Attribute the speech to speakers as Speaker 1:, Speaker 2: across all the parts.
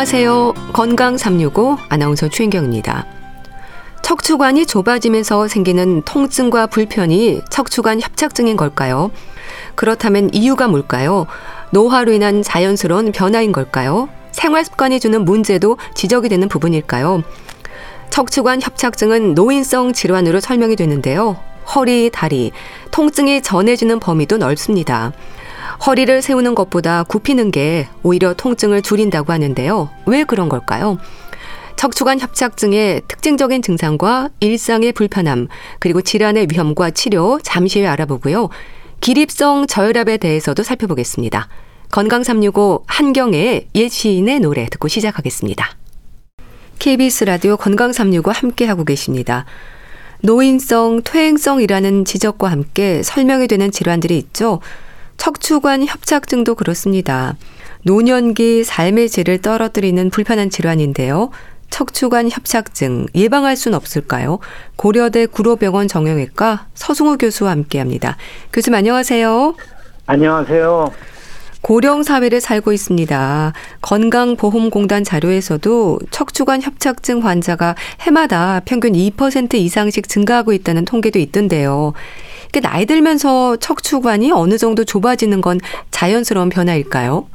Speaker 1: 안녕하세요. 건강 365 아나운서 최인경입니다. 척추관이 좁아지면서 생기는 통증과 불편이 척추관 협착증인 걸까요? 그렇다면 이유가 뭘까요? 노화로 인한 자연스러운 변화인 걸까요? 생활 습관이 주는 문제도 지적이 되는 부분일까요? 척추관 협착증은 노인성 질환으로 설명이 되는데요. 허리, 다리, 통증이 전해지는 범위도 넓습니다. 허리를 세우는 것보다 굽히는 게 오히려 통증을 줄인다고 하는데요. 왜 그런 걸까요? 척추관 협착증의 특징적인 증상과 일상의 불편함, 그리고 질환의 위험과 치료 잠시 후에 알아보고요. 기립성 저혈압에 대해서도 살펴보겠습니다. 건강 365 한경의 옛 시인의 노래 듣고 시작하겠습니다. KBS 라디오 건강 365 함께 하고 계십니다. 노인성, 퇴행성이라는 지적과 함께 설명이 되는 질환들이 있죠. 척추관 협착증도 그렇습니다. 노년기 삶의 질을 떨어뜨리는 불편한 질환인데요. 척추관 협착증 예방할 수는 없을까요? 고려대 구로병원 정형외과 서승우 교수와 함께합니다. 교수님 안녕하세요.
Speaker 2: 안녕하세요.
Speaker 1: 고령 사회를 살고 있습니다. 건강보험공단 자료에서도 척추관 협착증 환자가 해마다 평균 2% 이상씩 증가하고 있다는 통계도 있던데요. 나이 들면서 척추관이 어느 정도 좁아지는 건 자연스러운 변화일까요?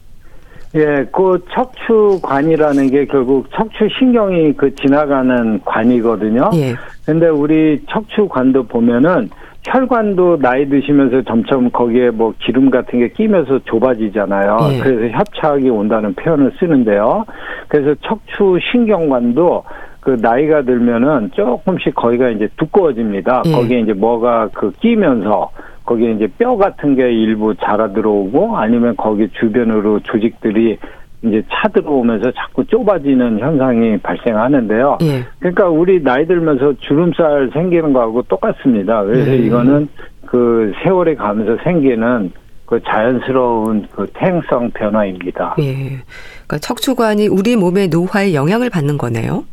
Speaker 2: 예, 그 척추관이라는 게 결국 척추 신경이 그 지나가는 관이거든요. 예. 근데 우리 척추관도 보면은 혈관도 나이 드시면서 점점 거기에 뭐 기름 같은 게 끼면서 좁아지잖아요. 예. 그래서 협착이 온다는 표현을 쓰는데요. 그래서 척추 신경관도 그 나이가 들면은 조금씩 거기가 이제 두꺼워집니다. 예. 거기에 이제 뭐가 그 끼면서 거기에 이제 뼈 같은 게 일부 자라 들어오고 아니면 거기 주변으로 조직들이 이제 차 들어오면서 자꾸 좁아지는 현상이 발생하는데요. 예. 그러니까 우리 나이 들면서 주름살 생기는 거하고 똑같습니다. 그래서 예. 이거는 그 세월이 가면서 생기는 그 자연스러운 그 태행성 변화입니다.
Speaker 1: 예. 그러니까 척추관이 우리 몸의 노화에 영향을 받는 거네요.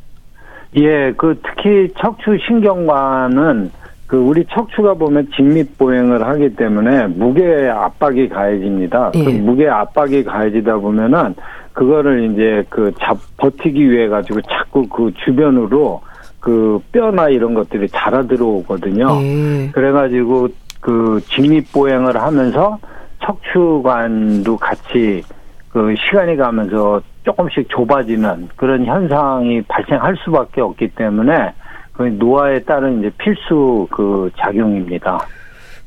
Speaker 2: 예, 그 특히 척추 신경관은 그 우리 척추가 보면 직립 보행을 하기 때문에 무게 압박이 가해집니다. 그 예. 그 무게 압박이 가해지다 보면은 그거를 이제 그 잡, 버티기 위해 가지고 자꾸 그 주변으로 그 뼈나 이런 것들이 자라 들어오거든요. 예. 그래가지고 그 직립 보행을 하면서 척추관도 같이 그 시간이 가면서 조금씩 좁아지는 그런 현상이 발생할 수밖에 없기 때문에 그 노화에 따른 이제 필수 그 작용입니다.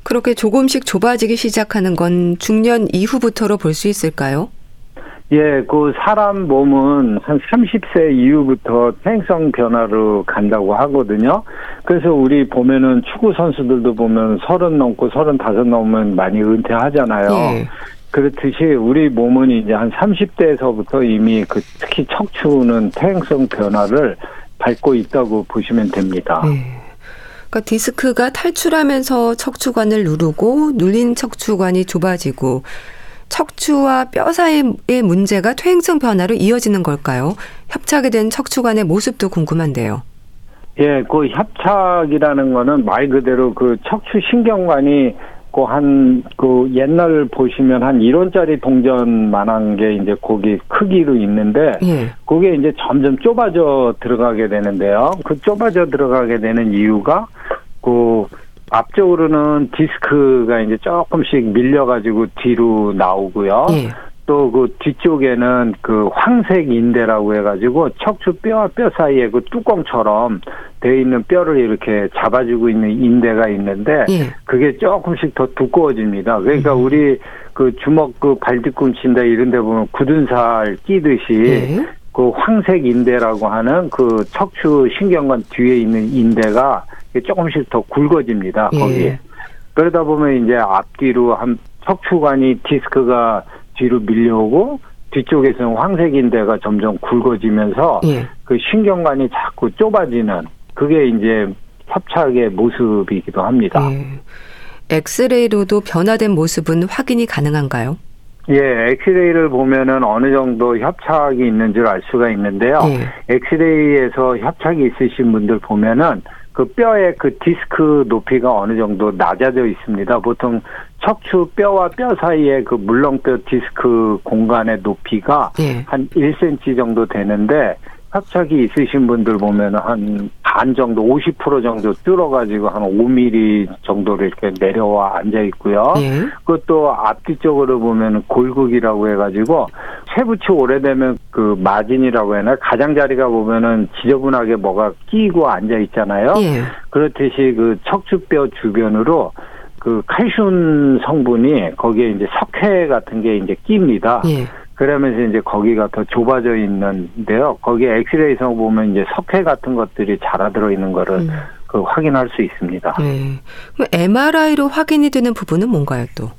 Speaker 1: 그렇게 조금씩 좁아지기 시작하는 건 중년 이후부터로 볼 수 있을까요?
Speaker 2: 예, 그 사람 몸은 한 30세 이후부터 생성 변화로 간다고 하거든요. 그래서 우리 보면은 축구 선수들도 보면 서른 넘고 서른다섯 넘으면 많이 은퇴하잖아요. 예. 그렇듯이 우리 몸은 이제 한 30대에서부터 이미 그 특히 척추는 퇴행성 변화를 밟고 있다고 보시면 됩니다. 네.
Speaker 1: 그러니까 디스크가 탈출하면서 척추관을 누르고 눌린 척추관이 좁아지고 척추와 뼈 사이의 문제가 퇴행성 변화로 이어지는 걸까요? 협착이 된 척추관의 모습도 궁금한데요.
Speaker 2: 예, 그 협착이라는 거는 말 그대로 그 척추 신경관이 한, 그, 옛날 보시면 한 1원짜리 동전 만한 게 이제 거기 크기로 있는데, 예. 그게 이제 점점 좁아져 들어가게 되는데요. 그 좁아져 들어가게 되는 이유가, 그, 앞쪽으로는 디스크가 이제 조금씩 밀려가지고 뒤로 나오고요. 예. 또 그 뒤쪽에는 그 황색 인대라고 해가지고 척추 뼈와 뼈 사이에 그 뚜껑처럼 돼 있는 뼈를 이렇게 잡아주고 있는 인대가 있는데 예. 그게 조금씩 더 두꺼워집니다. 그러니까 음. 우리 그 주먹 그 발뒤꿈치인데 이런 데 보면 굳은 살 끼듯이 예. 그 황색 인대라고 하는 그 척추 신경관 뒤에 있는 인대가 조금씩 더 굵어집니다. 예. 거기에. 그러다 보면 이제 앞뒤로 한 척추관이 디스크가 뒤로 밀려오고 뒤쪽에서는 황색인대가 점점 굵어지면서 예. 그 신경관이 자꾸 좁아지는 그게 이제 협착의 모습이기도 합니다.
Speaker 1: 예. 엑스레이로도 변화된 모습은 확인이 가능한가요?
Speaker 2: 예, 엑스레이를 보면은 어느 정도 협착이 있는 줄 알 수가 있는데요. 예. 엑스레이에서 협착이 있으신 분들 보면은 그 뼈의 그 디스크 높이가 어느 정도 낮아져 있습니다. 보통 척추 뼈와 뼈 사이에 그 물렁뼈 디스크 공간의 높이가 예. 한 1cm 정도 되는데 협착이 있으신 분들 보면 한 반 정도, 50% 정도 뚫어가지고 한 5mm 정도로 이렇게 내려와 앉아 있고요. 예. 그것도 앞뒤 쪽으로 보면 골극이라고 해가지고 쇠붙이 오래되면 그 마진이라고 해나 가장자리가 보면은 지저분하게 뭐가 끼고 앉아 있잖아요. 예. 그렇듯이 그 척추뼈 주변으로 그 칼슘 성분이 거기에 이제 석회 같은 게 이제 낍니다. 예. 그러면서 이제 거기가 더 좁아져 있는데요. 거기에 엑스레이성 보면 이제 석회 같은 것들이 자라 들어 있는 거를 음. 그 확인할 수 있습니다. 네.
Speaker 1: 그럼 MRI로 확인이 되는 부분은 뭔가요, 또?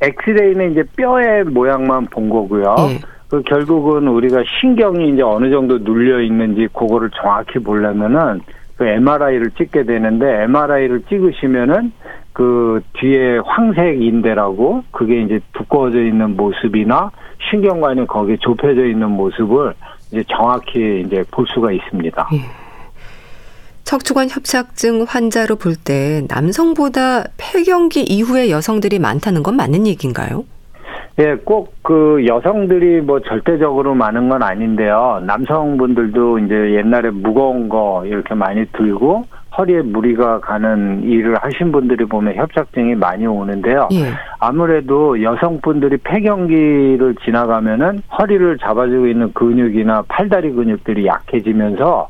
Speaker 2: 엑스레이는 이제 뼈의 모양만 본 거고요. 네. 그 결국은 우리가 신경이 이제 어느 정도 눌려 있는지 그거를 정확히 보려면은 그 MRI를 찍게 되는데 MRI를 찍으시면은 그 뒤에 황색 인대라고 그게 이제 두꺼워져 있는 모습이나 신경관이 거기에 좁혀져 있는 모습을 이제 정확히 이제 볼 수가 있습니다. 예.
Speaker 1: 척추관 협착증 환자로 볼 때 남성보다 폐경기 이후에 여성들이 많다는 건 맞는 얘기인가요?
Speaker 2: 예, 꼭 그 여성들이 뭐 절대적으로 많은 건 아닌데요. 남성분들도 이제 옛날에 무거운 거 이렇게 많이 들고 허리에 무리가 가는 일을 하신 분들이 보면 협착증이 많이 오는데요. 예. 아무래도 여성분들이 폐경기를 지나가면은 허리를 잡아주고 있는 근육이나 팔다리 근육들이 약해지면서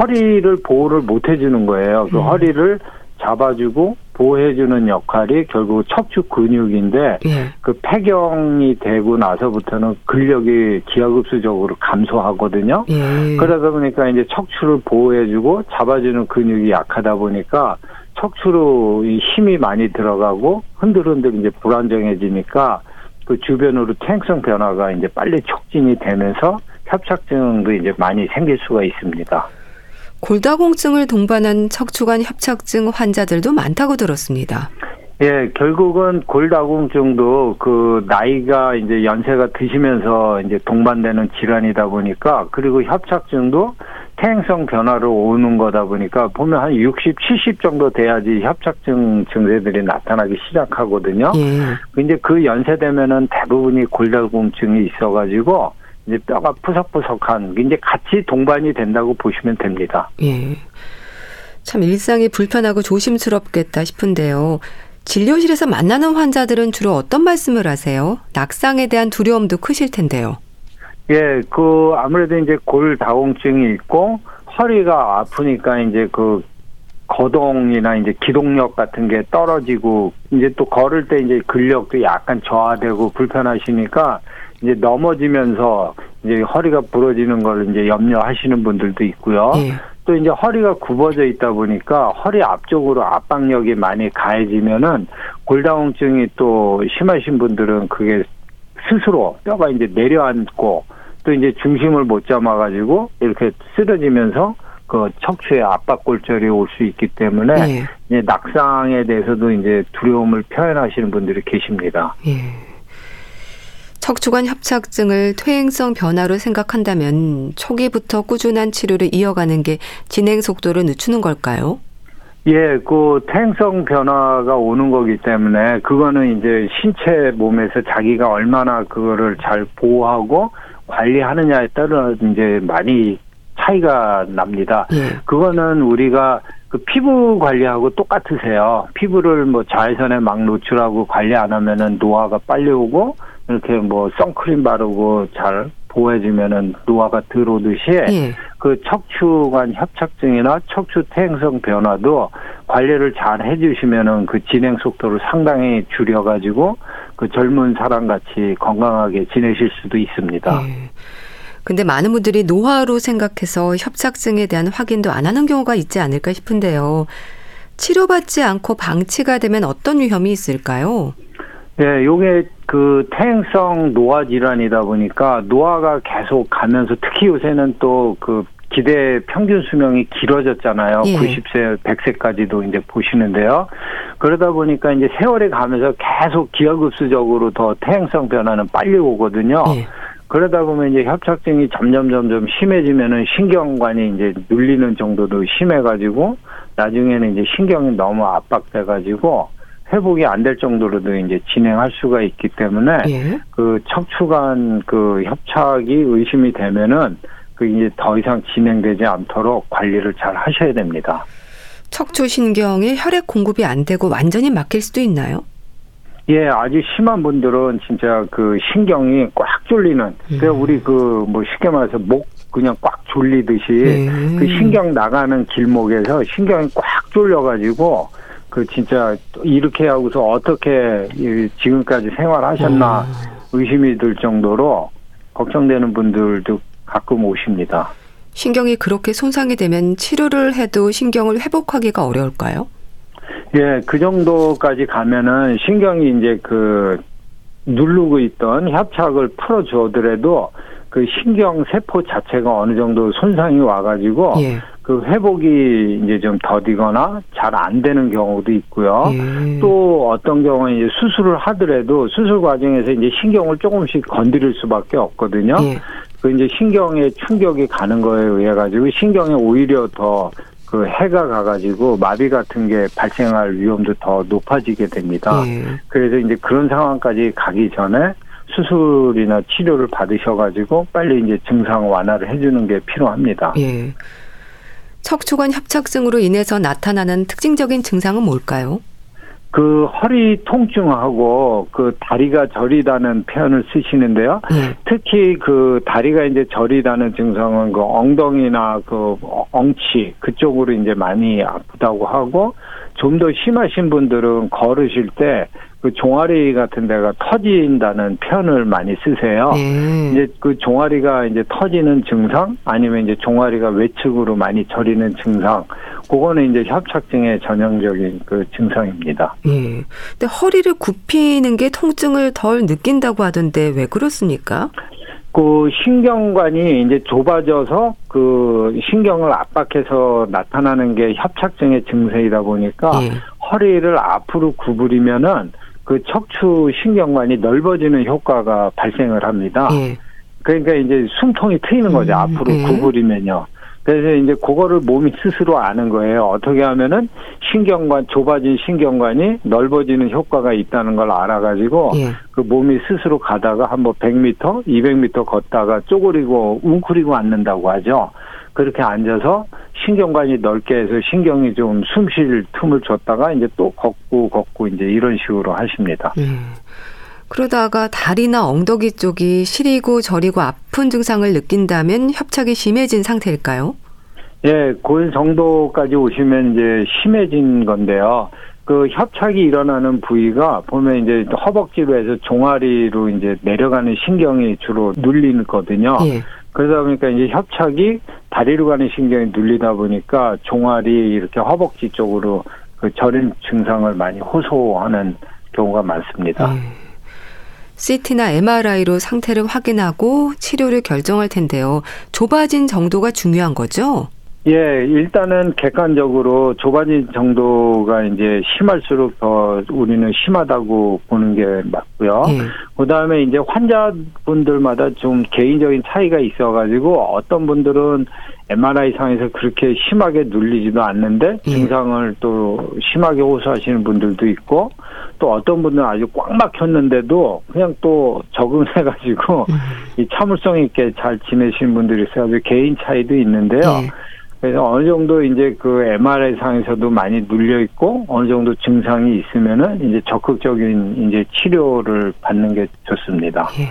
Speaker 2: 허리를 보호를 못 해주는 거예요. 그 음. 허리를 잡아주고 보호해주는 역할이 결국 척추 근육인데 예. 그 폐경이 되고 나서부터는 근력이 기하급수적으로 감소하거든요. 예. 그러다 보니까 이제 척추를 보호해주고 잡아주는 근육이 약하다 보니까 척추로 힘이 많이 들어가고 흔들흔들 이제 불안정해지니까 그 주변으로 퇴행성 변화가 이제 빨리 촉진이 되면서 협착증도 이제 많이 생길 수가 있습니다.
Speaker 1: 골다공증을 동반한 척추관 협착증 환자들도 많다고 들었습니다.
Speaker 2: 예, 결국은 골다공증도 그 나이가 이제 연세가 드시면서 이제 동반되는 질환이다 보니까 그리고 협착증도 퇴행성 변화로 오는 거다 보니까 보면 한 60, 70 정도 돼야지 협착증 증세들이 나타나기 시작하거든요. 예. 이제 그 연세 되면은 대부분이 골다공증이 있어가지고 이제 뼈가 푸석푸석한 이제 같이 동반이 된다고 보시면 됩니다.
Speaker 1: 예. 참 일상이 불편하고 조심스럽겠다 싶은데요. 진료실에서 만나는 환자들은 주로 어떤 말씀을 하세요? 낙상에 대한 두려움도 크실 텐데요.
Speaker 2: 예, 그 아무래도 이제 골다공증이 있고 허리가 아프니까 이제 그 거동이나 이제 기동력 같은 게 떨어지고 이제 또 걸을 때 이제 근력도 약간 저하되고 불편하시니까 이제 넘어지면서 이제 허리가 부러지는 걸 이제 염려하시는 분들도 있고요. 예. 또 이제 허리가 굽어져 있다 보니까 허리 앞쪽으로 압박력이 많이 가해지면은 골다공증이 또 심하신 분들은 그게 스스로 뼈가 이제 내려앉고 또 이제 중심을 못 잡아가지고 이렇게 쓰러지면서 그 척추에 압박골절이 올 수 있기 때문에 예. 이제 낙상에 대해서도 이제 두려움을 표현하시는 분들이 계십니다. 예.
Speaker 1: 척추관 협착증을 퇴행성 변화로 생각한다면 초기부터 꾸준한 치료를 이어가는 게 진행 속도를 늦추는 걸까요?
Speaker 2: 예, 그 퇴행성 변화가 오는 거기 때문에 그거는 이제 신체 몸에서 자기가 얼마나 그거를 잘 보호하고 관리하느냐에 따라 이제 많이 차이가 납니다. 예. 그거는 우리가 그 피부 관리하고 똑같으세요. 피부를 뭐 자외선에 막 노출하고 관리 안 하면은 노화가 빨리 오고 이렇게 뭐 선크림 바르고 잘 보호해주면은 노화가 들어오듯이 예. 그 척추관 협착증이나 척추 퇴행성 변화도 관리를 잘 해주시면은 그 진행 속도를 상당히 줄여가지고 그 젊은 사람 같이 건강하게 지내실 수도 있습니다. 예.
Speaker 1: 근데 많은 분들이 노화로 생각해서 협착증에 대한 확인도 안 하는 경우가 있지 않을까 싶은데요. 치료받지 않고 방치가 되면 어떤 위험이 있을까요?
Speaker 2: 네, 요게 그 퇴행성 노화 질환이다 보니까 노화가 계속 가면서 특히 요새는 또 그 기대 평균 수명이 길어졌잖아요. 예. 90세, 100세까지도 이제 보시는데요. 그러다 보니까 이제 세월이 가면서 계속 기하급수적으로 더 퇴행성 변화는 빨리 오거든요. 예. 그러다 보면 이제 협착증이 점점 점점 심해지면은 신경관이 이제 눌리는 정도도 심해가지고 나중에는 이제 신경이 너무 압박돼가지고 회복이 안 될 정도로도 이제 진행할 수가 있기 때문에
Speaker 1: 예.
Speaker 2: 그 척추관 그 협착이 의심이 되면은 그 이제 더 이상 진행되지 않도록 관리를 잘 하셔야 됩니다.
Speaker 1: 척추 신경에 혈액 공급이 안 되고 완전히 막힐 수도 있나요?
Speaker 2: 예, 아주 심한 분들은 진짜 그 신경이 꽉 졸리는, 그 우리 그 뭐 쉽게 말해서 목 그냥 꽉 졸리듯이
Speaker 1: 예.
Speaker 2: 그 신경 나가는 길목에서 신경이 꽉 졸려가지고 그 진짜 이렇게 하고서 어떻게 이 지금까지 생활하셨나
Speaker 1: 어.
Speaker 2: 의심이 들 정도로 걱정되는 분들도 가끔 오십니다.
Speaker 1: 신경이 그렇게 손상이 되면 치료를 해도 신경을 회복하기가 어려울까요?
Speaker 2: 예, 그 정도까지 가면은 신경이 이제 그 누르고 있던 협착을 풀어주더라도 그 신경 세포 자체가 어느 정도 손상이 와가지고
Speaker 1: 예.
Speaker 2: 그 회복이 이제 좀 더디거나 잘 안 되는 경우도 있고요.
Speaker 1: 예.
Speaker 2: 또 어떤 경우는 이제 수술을 하더라도 수술 과정에서 이제 신경을 조금씩 건드릴 수밖에 없거든요.
Speaker 1: 예.
Speaker 2: 그 이제 신경에 충격이 가는 거에 의해 가지고 신경에 오히려 더그 해가 가가지고 마비 같은 게 발생할 위험도 더 높아지게 됩니다.
Speaker 1: 예.
Speaker 2: 그래서 이제 그런 상황까지 가기 전에 수술이나 치료를 받으셔가지고 빨리 이제 증상 완화를 해주는 게 필요합니다.
Speaker 1: 예. 척추관 협착증으로 인해서 나타나는 특징적인 증상은 뭘까요?
Speaker 2: 그 허리 통증하고 그 다리가 저리다는 표현을 쓰시는데요.
Speaker 1: 예.
Speaker 2: 특히 그 다리가 이제 저리다는 증상은 그 엉덩이나 그 엉치 그쪽으로 이제 많이 아프다고 하고 좀 더 심하신 분들은 걸으실 때 그 종아리 같은 데가 터진다는 표현을 많이 쓰세요.
Speaker 1: 예.
Speaker 2: 이제 그 종아리가 이제 터지는 증상 아니면 이제 종아리가 외측으로 많이 저리는 증상 그거는 이제 협착증의 전형적인 그 증상입니다.
Speaker 1: 예. 근데 허리를 굽히는 게 통증을 덜 느낀다고 하던데 왜 그렇습니까?
Speaker 2: 그 신경관이 이제 좁아져서 그 신경을 압박해서 나타나는 게 협착증의 증세이다 보니까
Speaker 1: 예.
Speaker 2: 허리를 앞으로 구부리면은 그 척추 신경관이 넓어지는 효과가 발생을 합니다.
Speaker 1: 예.
Speaker 2: 그러니까 이제 숨통이 트이는 거죠.
Speaker 1: 음,
Speaker 2: 앞으로
Speaker 1: 예.
Speaker 2: 구부리면요. 그래서 이제 그거를 몸이 스스로 아는 거예요. 어떻게 하면은 신경관 좁아진 신경관이 넓어지는 효과가 있다는 걸 알아가지고
Speaker 1: 예.
Speaker 2: 그 몸이 스스로 가다가 한번 100m, 200m 걷다가 쪼그리고 웅크리고 앉는다고 하죠. 그렇게 앉아서 신경관이 넓게 해서 신경이 좀 숨 쉴 틈을 줬다가 이제 또 걷고 걷고 이제 이런 식으로 하십니다.
Speaker 1: 예. 그러다가 다리나 엉덩이 쪽이 시리고 저리고 아픈 증상을 느낀다면 협착이 심해진 상태일까요?
Speaker 2: 예, 그 정도까지 오시면 이제 심해진 건데요. 그 협착이 일어나는 부위가 보면 이제 허벅지로 해서 종아리로 이제 내려가는 신경이 주로 눌리거든요.
Speaker 1: 예.
Speaker 2: 그러다 보니까 이제 협착이 다리로 가는 신경이 눌리다 보니까 종아리 이렇게 허벅지 쪽으로 그 저린 증상을 많이 호소하는 경우가 많습니다.
Speaker 1: 예. CT나 MRI로 상태를 확인하고 치료를 결정할 텐데요. 좁아진 정도가 중요한 거죠?
Speaker 2: 예, 일단은 객관적으로 좁아진 정도가 이제 심할수록 더 우리는 심하다고 보는 게 맞고요.
Speaker 1: 예.
Speaker 2: 그 다음에 이제 환자분들마다 좀 개인적인 차이가 있어가지고 어떤 분들은 MRI 상에서 그렇게 심하게 눌리지도 않는데
Speaker 1: 예.
Speaker 2: 증상을 또 심하게 호소하시는 분들도 있고 또 어떤 분들은 아주 꽉 막혔는데도 그냥 또 적응해가지고
Speaker 1: 음.
Speaker 2: 이 참을성 있게 잘 지내시는 분들이 있어가지고 개인 차이도 있는데요.
Speaker 1: 예.
Speaker 2: 그래서 어느 정도 이제 그 MRI 상에서도 많이 눌려 있고 어느 정도 증상이 있으면은 이제 적극적인 이제 치료를 받는 게 좋습니다.
Speaker 1: 예.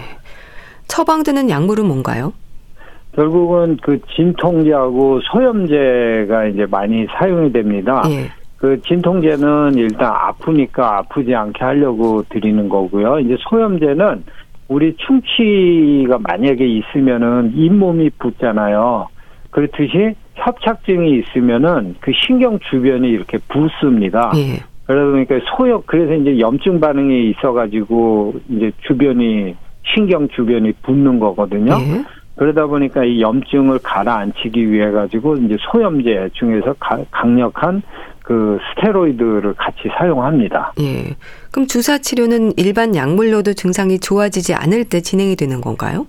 Speaker 1: 처방되는 약물은 뭔가요?
Speaker 2: 결국은 그 진통제하고 소염제가 이제 많이 사용이 됩니다.
Speaker 1: 예.
Speaker 2: 그 진통제는 일단 아프니까 아프지 않게 하려고 드리는 거고요. 이제 소염제는 우리 충치가 만약에 있으면은 잇몸이 붓잖아요. 그렇듯이 협착증이 있으면은 그 신경 주변이 이렇게 붓습니다.
Speaker 1: 예.
Speaker 2: 그러다 보니까 소염 그래서 이제 염증 반응이 있어가지고 이제 주변이 신경 주변이 붓는 거거든요.
Speaker 1: 예.
Speaker 2: 그러다 보니까 이 염증을 가라앉히기 위해 가지고 이제 소염제 중에서 가- 강력한 그 스테로이드를 같이 사용합니다.
Speaker 1: 예. 그럼 주사 치료는 일반 약물로도 증상이 좋아지지 않을 때 진행이 되는 건가요?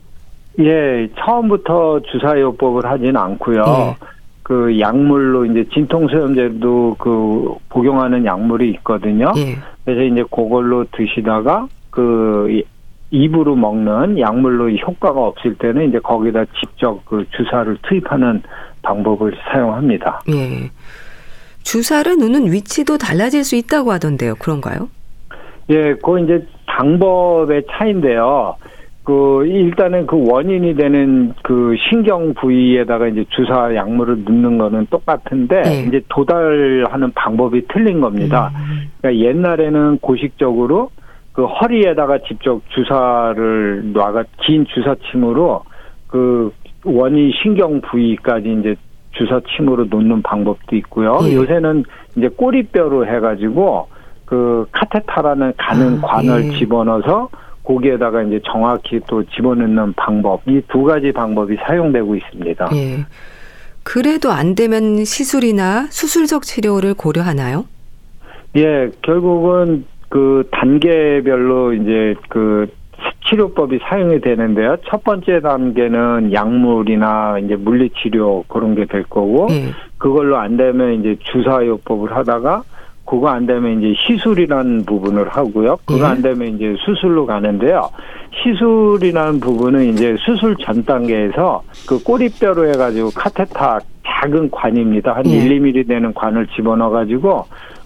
Speaker 2: 예, 처음부터 주사요법을 하진 않고요.
Speaker 1: 예.
Speaker 2: 그 약물로 이제 진통소염제도 그 복용하는 약물이 있거든요.
Speaker 1: 예.
Speaker 2: 그래서 이제 그걸로 드시다가 그 이- 입으로 먹는 약물로 효과가 없을 때는 이제 거기다 직접 그 주사를 투입하는 방법을 사용합니다.
Speaker 1: 예. 주사를 놓는 위치도 달라질 수 있다고 하던데요. 그런가요?
Speaker 2: 예, 그 이제 방법의 차인데요. 그 일단은 그 원인이 되는 그 신경 부위에다가 이제 주사 약물을 넣는 거는 똑같은데
Speaker 1: 네.
Speaker 2: 이제 도달하는 방법이 틀린 겁니다.
Speaker 1: 음.
Speaker 2: 그러니까 옛날에는 고식적으로 그 허리에다가 직접 주사를 놔가 긴 주사침으로 그 원인 신경 부위까지 이제 주사침으로 놓는 방법도 있고요.
Speaker 1: 예.
Speaker 2: 요새는 이제 꼬리뼈로 해가지고 그 카테타라는 가는
Speaker 1: 아,
Speaker 2: 관을
Speaker 1: 예.
Speaker 2: 집어넣어서 거기에다가 이제 정확히 또 집어넣는 방법 이 두 가지 방법이 사용되고 있습니다.
Speaker 1: 예. 그래도 안 되면 시술이나 수술적 치료를 고려하나요?
Speaker 2: 예, 결국은 그 단계별로 이제 그 치료법이 사용이 되는데요. 첫 번째 단계는 약물이나 이제 물리치료 그런 게 될 거고,
Speaker 1: 예.
Speaker 2: 그걸로 안 되면 이제 주사요법을 하다가, 그거 안 되면 이제 시술이라는 부분을 하고요. 그거
Speaker 1: 예.
Speaker 2: 안 되면 이제 수술로 가는데요. 시술이라는 부분은 이제 수술 전 단계에서 그 꼬리뼈로 해가지고 카테타 작은 관입니다. 한
Speaker 1: 예.
Speaker 2: 1, 2mm 되는 관을 집어넣어가지고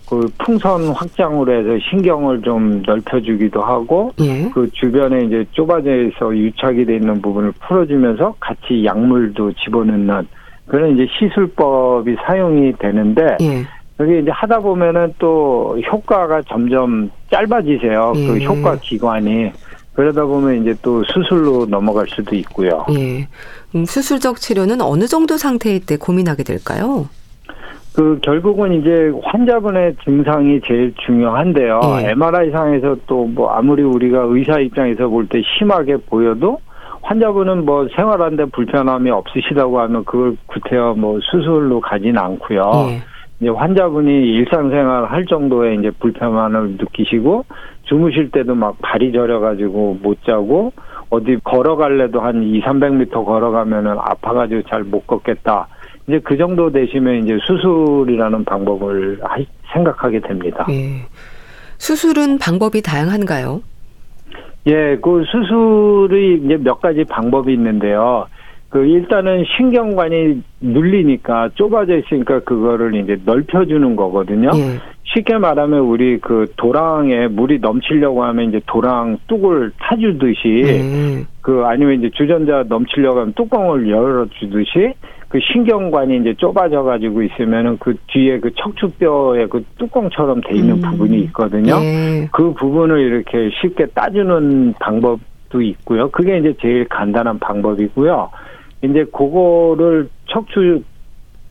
Speaker 2: 그 풍선 확장으로 해서 신경을 좀 넓혀주기도 하고
Speaker 1: 예.
Speaker 2: 그 주변에 이제 좁아져 있어 유착이 돼 있는 부분을 풀어주면서 같이 약물도 집어넣는 그런 이제 시술법이 사용이 되는데
Speaker 1: 예.
Speaker 2: 여기 이제 하다 보면은 또 효과가 점점 짧아지세요. 그
Speaker 1: 예.
Speaker 2: 효과 기관이 그러다 보면 이제 또 수술로 넘어갈 수도 있고요.
Speaker 1: 예. 음, 수술적 치료는 어느 정도 상태일 때 고민하게 될까요?
Speaker 2: 그 결국은 이제 환자분의 증상이 제일 중요한데요.
Speaker 1: 예.
Speaker 2: MRI 상에서 또 뭐 아무리 우리가 의사 입장에서 볼 때 심하게 보여도 환자분은 뭐 생활하는데 불편함이 없으시다고 하면 그걸 구태여 뭐 수술로 가진 않고요.
Speaker 1: 예.
Speaker 2: 이제 환자분이 일상생활 할 정도의 이제 불편함을 느끼시고 주무실 때도 막 발이 저려가지고 못 자고 어디 걸어갈래도 한 2, 300m 걸어가면은 아파가지고 잘 못 걷겠다. 이제 그 정도 되시면 이제 수술이라는 방법을 하- 생각하게 됩니다.
Speaker 1: 예. 수술은 방법이 다양한가요?
Speaker 2: 예, 그 수술이 이제 몇 가지 방법이 있는데요. 그 일단은 신경관이 눌리니까 좁아져 있으니까 그거를 이제 넓혀주는 거거든요.
Speaker 1: 예.
Speaker 2: 쉽게 말하면 우리 그 도랑에 물이 넘치려고 하면 이제 도랑 뚝을 타주듯이
Speaker 1: 예.
Speaker 2: 그 아니면 이제 주전자 넘치려고 하면 뚜껑을 열어주듯이 그 신경관이 이제 좁아져 가지고 있으면은 그 뒤에 그 척추뼈에 그 뚜껑처럼 돼 있는
Speaker 1: 음.
Speaker 2: 부분이 있거든요.
Speaker 1: 예.
Speaker 2: 그 부분을 이렇게 쉽게 따주는 방법도 있고요. 그게 이제 제일 간단한 방법이고요. 이제 그거를 척추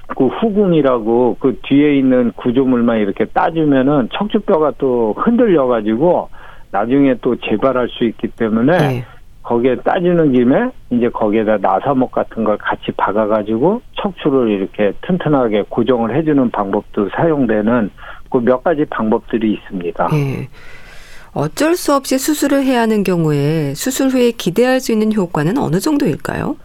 Speaker 2: 그 후궁이라고 그 뒤에 있는 구조물만 이렇게 따주면은 척추뼈가 또 흔들려 가지고 나중에 또 재발할 수 있기 때문에
Speaker 1: 예.
Speaker 2: 거기에 따주는 김에 이제 거기에다 나사목 같은 걸 같이 박아 가지고 척추를 이렇게 튼튼하게 고정을 해 주는 방법도 사용되는 그 몇 가지 방법들이 있습니다.
Speaker 1: 예. 어쩔 수 없이 수술을 해야 하는 경우에 수술 후에 기대할 수 있는 효과는 어느 정도일까요?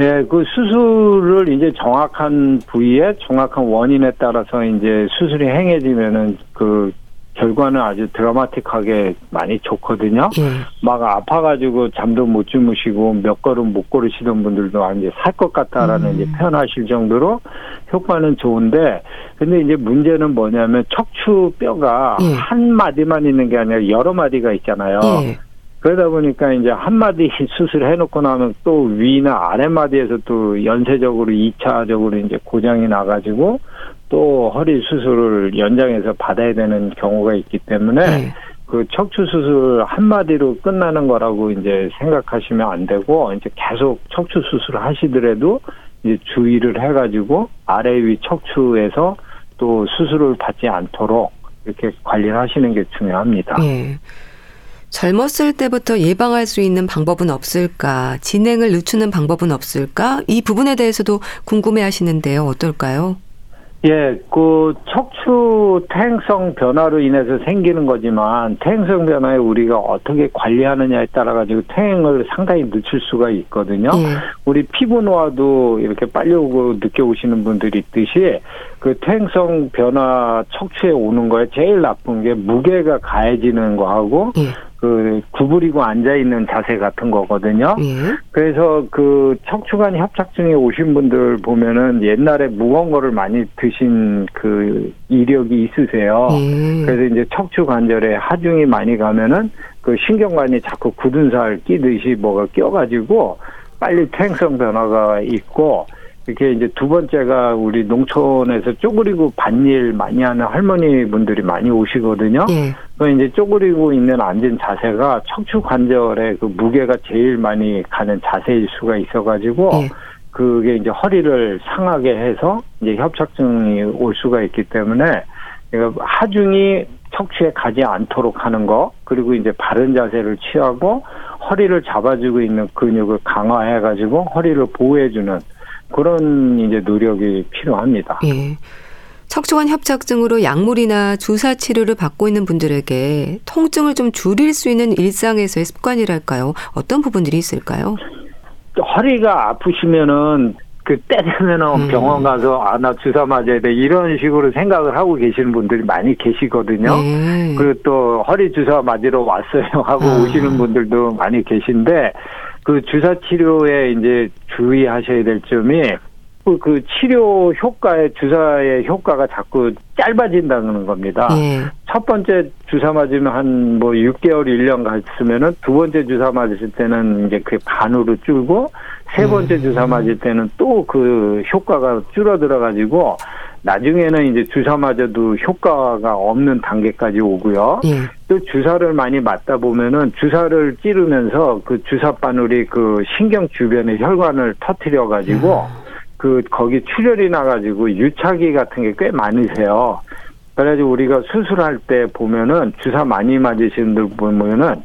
Speaker 2: 예, 그 수술을 이제 정확한 부위에 정확한 원인에 따라서 이제 수술이 행해지면은 그 결과는 아주 드라마틱하게 많이 좋거든요.
Speaker 1: 예.
Speaker 2: 막 아파가지고 잠도 못 주무시고 몇 걸음 못 걸으시던 분들도 아, 이제 살 것 같다라는
Speaker 1: 음.
Speaker 2: 이제 표현하실 정도로 효과는 좋은데 근데 이제 문제는 뭐냐면 척추 뼈가
Speaker 1: 예.
Speaker 2: 한 마디만 있는 게 아니라 여러 마디가 있잖아요.
Speaker 1: 예.
Speaker 2: 그러다 보니까 이제 한 마디 수술을 해놓고 나면 또 위나 아래 마디에서 또 연쇄적으로 2차적으로 이제 고장이 나가지고 또 허리 수술을 연장해서 받아야 되는 경우가 있기 때문에
Speaker 1: 예.
Speaker 2: 그 척추 수술 한 마디로 끝나는 거라고 이제 생각하시면 안 되고 이제 계속 척추 수술을 하시더라도 이제 주의를 해가지고 아래 위 척추에서 또 수술을 받지 않도록 이렇게 관리를 하시는 게 중요합니다.
Speaker 1: 예. 젊었을 때부터 예방할 수 있는 방법은 없을까? 진행을 늦추는 방법은 없을까? 이 부분에 대해서도 궁금해 하시는데요. 어떨까요?
Speaker 2: 예, 그 척추 퇴행성 변화로 인해서 생기는 거지만 퇴행성 변화에 우리가 어떻게 관리하느냐에 따라 가지고 퇴행을 상당히 늦출 수가 있거든요. 예. 우리 피부 노화도 이렇게 빨리 오고 늦게 오시는 분들이 있듯이 그 퇴행성 변화 척추에 오는 거에 제일 나쁜 게 무게가 가해지는 거하고 예. 그 구부리고 앉아 있는 자세 같은 거거든요. 예. 그래서 그 척추관 협착증에 오신 분들 보면은 옛날에 무거운 거를 많이 드신 그 이력이 있으세요. 예. 그래서 이제 척추 관절에 하중이 많이 가면은 그 신경관이 자꾸 굳은 살 끼듯이 뭐가 껴가지고 빨리 퇴행성 변화가 있고 이렇게 이제 두 번째가 우리 농촌에서 쪼그리고 밭일 많이 하는 할머니 분들이 많이 오시거든요. 예. 그 이제 쪼그리고 있는 앉은 자세가 척추 관절에 그 무게가 제일 많이 가는 자세일 수가 있어가지고 예. 그게 이제 허리를 상하게 해서 이제 협착증이 올 수가 있기 때문에 하중이 척추에 가지 않도록 하는 거 그리고 이제 바른 자세를 취하고 허리를 잡아주고 있는 근육을 강화해가지고 허리를 보호해주는 그런 이제 노력이 필요합니다.
Speaker 1: 예. 척추관 협착증으로 약물이나 주사 치료를 받고 있는 분들에게 통증을 좀 줄일 수 있는 일상에서의 습관이랄까요? 어떤 부분들이 있을까요?
Speaker 2: 허리가 아프시면은 그때 되면은 음. 병원 가서 아 나 주사 맞아야 돼 이런 식으로 생각을 하고 계시는 분들이 많이 계시거든요. 음. 그리고 또 허리 주사 맞으러 왔어요 하고 아. 오시는 분들도 많이 계신데 그 주사 치료에 이제 주의하셔야 될 점이 그, 그 치료 효과의 주사의 효과가 자꾸 짧아진다는 겁니다. 예. 첫 번째 주사 맞으면 한 뭐 6개월, 1년 갔으면은 두 번째 주사 맞으실 때는 이제 그 반으로 줄고 세 번째 음. 주사 맞을 때는 또 그 효과가 줄어들어 가지고 나중에는 이제 주사 맞아도 효과가 없는 단계까지 오고요. 예. 또 주사를 많이 맞다 보면은 주사를 찌르면서 그 주사 바늘이 그 신경 주변에 혈관을 터트려 가지고 음. 그 거기 출혈이 나가지고 유착이 같은 게 꽤 많으세요. 그래가지고 우리가 수술할 때 보면은 주사 많이 맞으시는 분들 보면은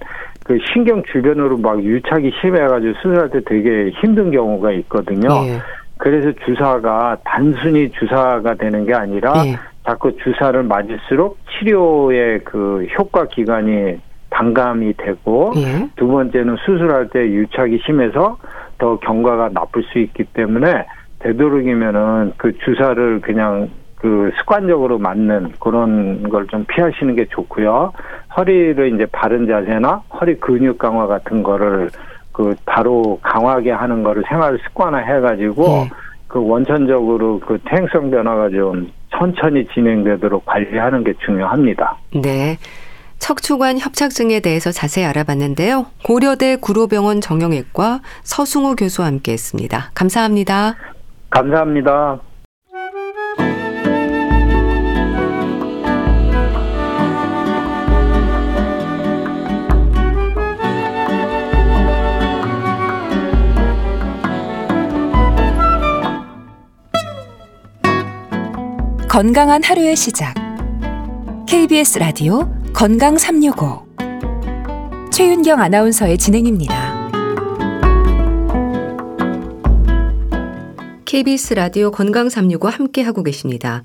Speaker 2: 그 신경 주변으로 막 유착이 심해가지고 수술할 때 되게 힘든 경우가 있거든요. 예. 그래서 주사가 단순히 주사가 되는 게 아니라 예. 자꾸 주사를 맞을수록 치료의 그 효과 기간이 반감이 되고 예. 두 번째는 수술할 때 유착이 심해서 더 경과가 나쁠 수 있기 때문에 되도록이면은 그 주사를 그냥 그 습관적으로 맞는 그런 걸 좀 피하시는 게 좋고요. 허리를 이제 바른 자세나 허리 근육 강화 같은 거를 그 바로 강하게 하는 거를 생활 습관화 해가지고 네. 그 원천적으로 그 퇴행성 변화가 좀 천천히 진행되도록 관리하는 게 중요합니다.
Speaker 1: 네. 척추관 협착증에 대해서 자세히 알아봤는데요. 고려대 구로병원 정형외과 서승우 교수와 함께 했습니다. 감사합니다.
Speaker 2: 감사합니다.
Speaker 3: 건강한 하루의 시작. KBS 라디오 건강 365. 최윤경 아나운서의 진행입니다.
Speaker 1: KBS 라디오 건강 365 함께 하고 계십니다.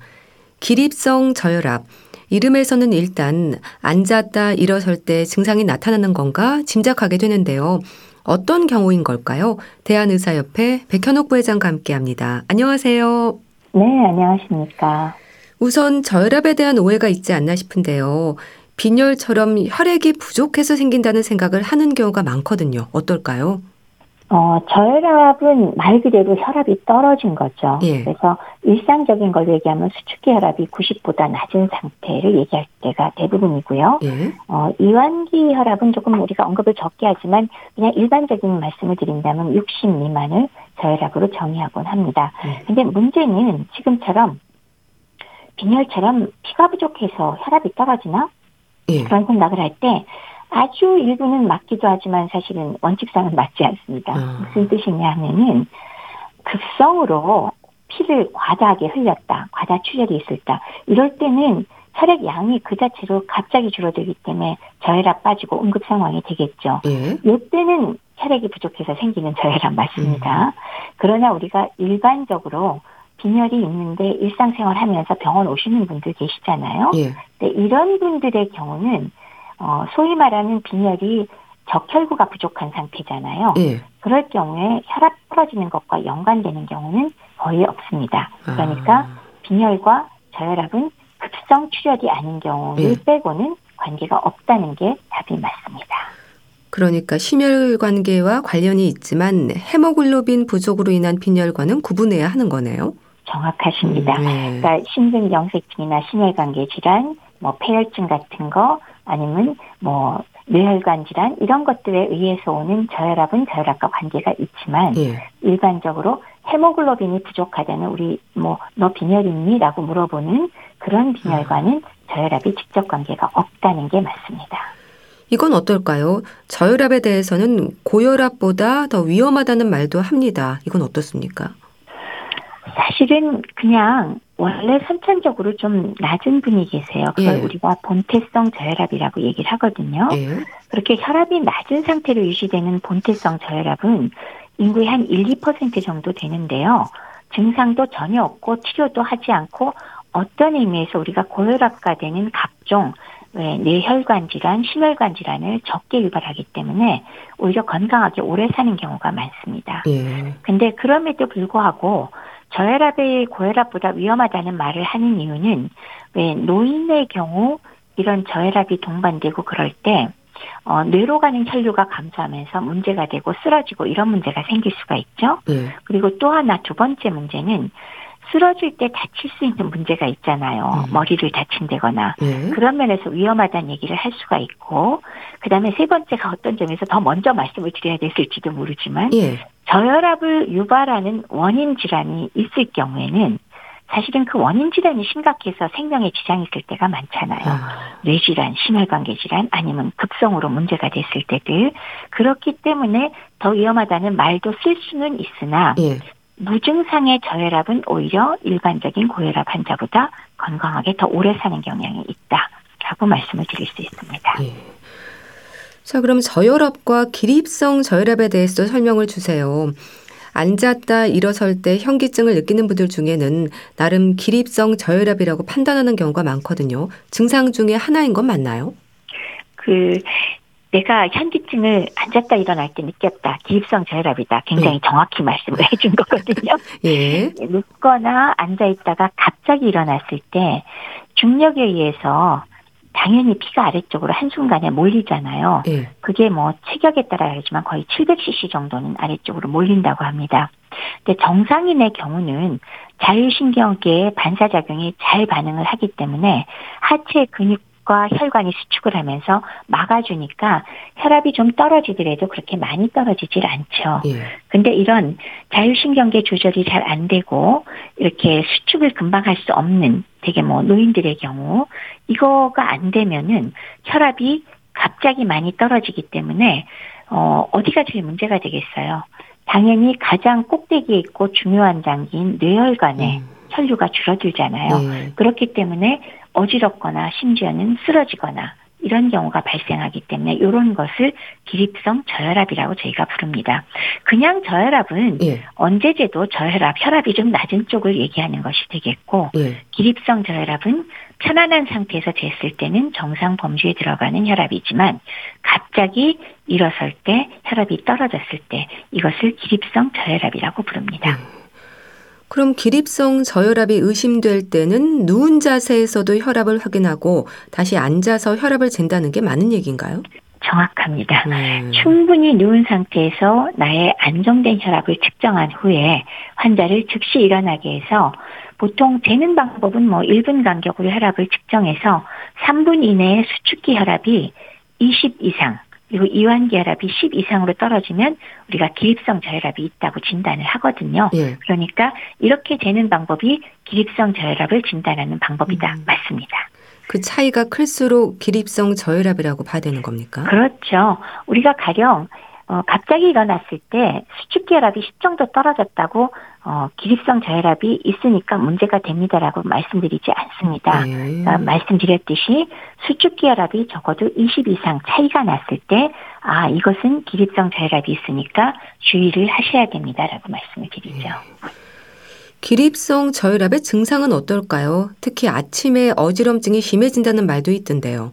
Speaker 1: 기립성 저혈압. 이름에서는 일단 앉았다 일어설 때 증상이 나타나는 건가 짐작하게 되는데요. 어떤 경우인 걸까요? 대한의사협회 백현옥 부회장과 함께 합니다. 안녕하세요.
Speaker 4: 네, 안녕하십니까.
Speaker 1: 우선 저혈압에 대한 오해가 있지 않나 싶은데요. 빈혈처럼 혈액이 부족해서 생긴다는 생각을 하는 경우가 많거든요. 어떨까요?
Speaker 4: 어, 저혈압은 말 그대로 혈압이 떨어진 거죠. 예. 그래서 일상적인 걸 얘기하면 수축기 혈압이 90보다 낮은 상태를 얘기할 때가 대부분이고요. 예. 어, 이완기 혈압은 조금 우리가 언급을 적게 하지만 그냥 일반적인 말씀을 드린다면 60 미만을 저혈압으로 정의하곤 합니다. 네. 근데 문제는 지금처럼 빈혈처럼 피가 부족해서 혈압이 떨어지나? 네. 그런 생각을 할 때 아주 일부는 맞기도 하지만 사실은 원칙상은 맞지 않습니다. 아. 무슨 뜻이냐 하면은 급성으로 피를 과다하게 흘렸다, 과다 출혈이 있었다. 이럴 때는 혈액 양이 그 자체로 갑자기 줄어들기 때문에 저혈압 빠지고 응급 상황이 되겠죠. 예. 이때는 혈액이 부족해서 생기는 저혈압 맞습니다. 음. 그러나 우리가 일반적으로 빈혈이 있는데 일상생활 하면서 병원 오시는 분들 계시잖아요. 예. 근데 이런 분들의 경우는 어, 소위 말하는 빈혈이 적혈구가 부족한 상태잖아요. 예. 그럴 경우에 혈압 떨어지는 것과 연관되는 경우는 거의 없습니다. 그러니까 아. 빈혈과 저혈압은 급성 출혈이 아닌 경우를 예. 빼고는 관계가 없다는 게 답이 맞습니다.
Speaker 1: 그러니까 심혈 관계와 관련이 있지만 헤모글로빈 부족으로 인한 빈혈과는 구분해야 하는 거네요.
Speaker 4: 정확하십니다. 음, 네. 그러니까 심근경색증이나 심혈관계 질환, 뭐 폐혈증 같은 거 아니면 뭐 뇌혈관 질환 이런 것들에 의해서 오는 저혈압은 저혈압과 관계가 있지만 예. 일반적으로 헤모글로빈이 부족하다는 우리 뭐 너 빈혈 있니?라고 물어보는 그런 빈혈과는 저혈압이 직접 관계가 없다는 게 맞습니다.
Speaker 1: 이건 어떨까요? 저혈압에 대해서는 고혈압보다 더 위험하다는 말도 합니다. 이건 어떻습니까?
Speaker 4: 사실은 그냥 원래 선천적으로 좀 낮은 분이 계세요. 그걸 예. 우리가 본태성 저혈압이라고 얘기를 하거든요. 예. 그렇게 혈압이 낮은 상태로 유지되는 본태성 저혈압은 인구의 한 1, 2% 정도 되는데요. 증상도 전혀 없고 치료도 하지 않고 어떤 의미에서 우리가 고혈압가 되는 각종 뇌혈관 질환, 심혈관 질환을 적게 유발하기 때문에 오히려 건강하게 오래 사는 경우가 많습니다. 예. 근데 그럼에도 불구하고 저혈압이 고혈압보다 위험하다는 말을 하는 이유는 왜 노인의 경우 이런 저혈압이 동반되고 그럴 때 어, 뇌로 가는 혈류가 감소하면서 문제가 되고 쓰러지고 이런 문제가 생길 수가 있죠. 네. 그리고 또 하나 두 번째 문제는 쓰러질 때 다칠 수 있는 문제가 있잖아요. 음. 머리를 다친다거나 예. 그런 면에서 위험하다는 얘기를 할 수가 있고 그다음에 세 번째가 어떤 점에서 더 먼저 말씀을 드려야 됐을지도 모르지만 예. 저혈압을 유발하는 원인 질환이 있을 경우에는 사실은 그 원인 질환이 심각해서 생명에 지장이 있을 때가 많잖아요. 아. 뇌질환, 심혈관계 질환 아니면 급성으로 문제가 됐을 때들 그렇기 때문에 더 위험하다는 말도 쓸 수는 있으나 예. 무증상의 저혈압은 오히려 일반적인 고혈압 환자보다 건강하게 더 오래 사는 경향이 있다라고 말씀을 드릴 수 있습니다. 예.
Speaker 1: 자, 그럼 저혈압과 기립성 저혈압에 대해서 설명을 주세요. 앉았다 일어설 때 현기증을 느끼는 분들 중에는 나름 기립성 저혈압이라고 판단하는 경우가 많거든요. 증상 중에 하나인 건 맞나요?
Speaker 4: 그 내가 현기증을 앉았다 일어날 때 느꼈다. 기립성 저혈압이다. 굉장히 예. 정확히 말씀을 해준 거거든요. 예. 눕거나 앉아 있다가 갑자기 일어났을 때 중력에 의해서 당연히 피가 아래쪽으로 한순간에 몰리잖아요. 예. 그게 뭐 체격에 따라 다르지만 거의 700cc 정도는 아래쪽으로 몰린다고 합니다. 근데 정상인의 경우는 자율신경계의 반사작용이 잘 반응을 하기 때문에 하체 근육 과 혈관이 수축을 하면서 막아주니까 혈압이 좀 떨어지더라도 그렇게 많이 떨어지질 않죠. 예. 근데 이런 자율신경계 조절이 잘 안 되고 이렇게 수축을 금방 할 수 없는 되게 뭐 노인들의 경우 이거가 안 되면은 혈압이 갑자기 많이 떨어지기 때문에 어 어디가 제일 문제가 되겠어요. 당연히 가장 꼭대기에 있고 중요한 장기인 뇌혈관에 음. 혈류가 줄어들잖아요. 네. 그렇기 때문에 어지럽거나 심지어는 쓰러지거나 이런 경우가 발생하기 때문에 이런 것을 기립성 저혈압이라고 저희가 부릅니다. 그냥 저혈압은 예. 언제 재도 저혈압, 혈압이 좀 낮은 쪽을 얘기하는 것이 되겠고 예. 기립성 저혈압은 편안한 상태에서 쟀을 때는 정상 범주에 들어가는 혈압이지만 갑자기 일어설 때 혈압이 떨어졌을 때 이것을 기립성 저혈압이라고 부릅니다. 예.
Speaker 1: 그럼 기립성 저혈압이 의심될 때는 누운 자세에서도 혈압을 확인하고 다시 앉아서 혈압을 잰다는 게 맞는 얘기인가요?
Speaker 4: 정확합니다. 음. 충분히 누운 상태에서 나의 안정된 혈압을 측정한 후에 환자를 즉시 일어나게 해서 보통 재는 방법은 뭐 1분 간격으로 혈압을 측정해서 3분 이내에 수축기 혈압이 20 이상 그리고 이완기 혈압이 10 이상으로 떨어지면 우리가 기립성 저혈압이 있다고 진단을 하거든요. 예. 그러니까 이렇게 재는 방법이 기립성 저혈압을 진단하는 방법이다. 음. 맞습니다.
Speaker 1: 그 차이가 클수록 기립성 저혈압이라고 봐야 되는 겁니까?
Speaker 4: 그렇죠. 우리가 가령 어, 갑자기 일어났을 때 수축기 혈압이 10 정도 떨어졌다고 어, 기립성 저혈압이 있으니까 문제가 됩니다라고 말씀드리지 않습니다. 네. 그러니까 말씀드렸듯이 수축기 혈압이 적어도 20 이상 차이가 났을 때, 아, 이것은 기립성 저혈압이 있으니까 주의를 하셔야 됩니다라고 말씀을 드리죠. 네.
Speaker 1: 기립성 저혈압의 증상은 어떨까요? 특히 아침에 어지럼증이 심해진다는 말도 있던데요.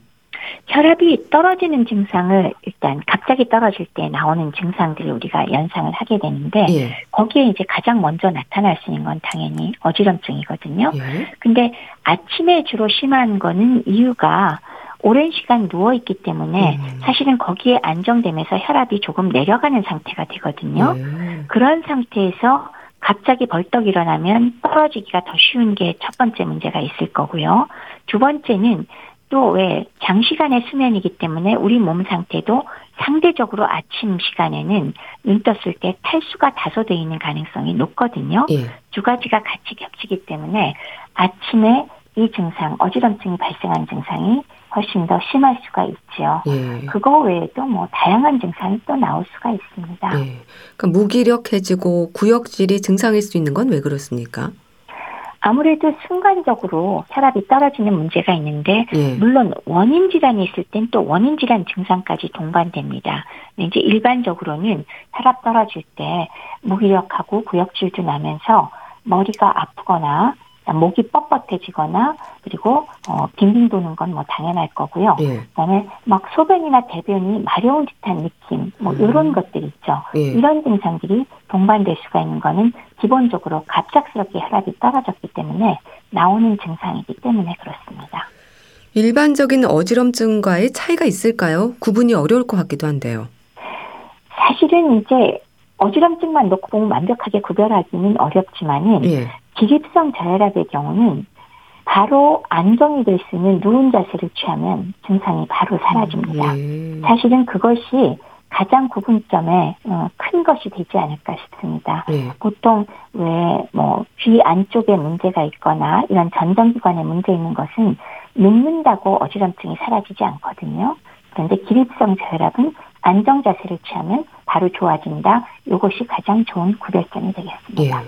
Speaker 4: 혈압이 떨어지는 증상을 일단 갑자기 떨어질 때 나오는 증상들을 우리가 연상을 하게 되는데 예. 거기에 이제 가장 먼저 나타날 수 있는 건 당연히 어지럼증이거든요. 예. 근데 아침에 주로 심한 거는 이유가 오랜 시간 누워 있기 때문에 음. 사실은 거기에 안정되면서 혈압이 조금 내려가는 상태가 되거든요. 예. 그런 상태에서 갑자기 벌떡 일어나면 떨어지기가 더 쉬운 게 첫 번째 문제가 있을 거고요. 두 번째는 또 왜 장시간의 수면이기 때문에 우리 몸 상태도 상대적으로 아침 시간에는 눈 떴을 때 탈수가 다소 돼 있는 가능성이 높거든요. 예. 두 가지가 같이 겹치기 때문에 아침에 이 증상, 어지럼증이 발생한 증상이 훨씬 더 심할 수가 있죠. 예. 그거 외에도 뭐 다양한 증상이 또 나올 수가 있습니다. 예.
Speaker 1: 그러니까 무기력해지고 구역질이 증상일 수 있는 건 왜 그렇습니까?
Speaker 4: 아무래도 순간적으로 혈압이 떨어지는 문제가 있는데 예. 물론 원인 질환이 있을 땐 또 원인 질환 증상까지 동반됩니다. 이제 일반적으로는 혈압 떨어질 때 무기력하고 구역질도 나면서 머리가 아프거나 목이 뻣뻣해지거나 그리고 어, 빙빙 도는 건 뭐 당연할 거고요. 예. 그다음에 막 소변이나 대변이 마려운 듯한 느낌, 뭐 음. 이런 것들 있죠. 예. 이런 증상들이 동반될 수가 있는 거는 기본적으로 갑작스럽게 혈압이 떨어졌기 때문에 나오는 증상이기 때문에 그렇습니다.
Speaker 1: 일반적인 어지럼증과의 차이가 있을까요? 구분이 어려울 것 같기도 한데요.
Speaker 4: 사실은 이제 어지럼증만 놓고 보면 완벽하게 구별하기는 어렵지만은 예. 기립성 저혈압의 경우는 바로 안정이 될 수 있는 누운 자세를 취하면 증상이 바로 사라집니다. 예. 사실은 그것이 가장 구분점에 어, 큰 것이 되지 않을까 싶습니다. 예. 보통 왜 뭐 귀 안쪽에 문제가 있거나 이런 전정기관에 문제 있는 것은 눕는다고 어지럼증이 사라지지 않거든요. 그런데 기립성 저혈압은 안정 자세를 취하면 바로 좋아진다. 이것이 가장 좋은 구별점이 되겠습니다. 예.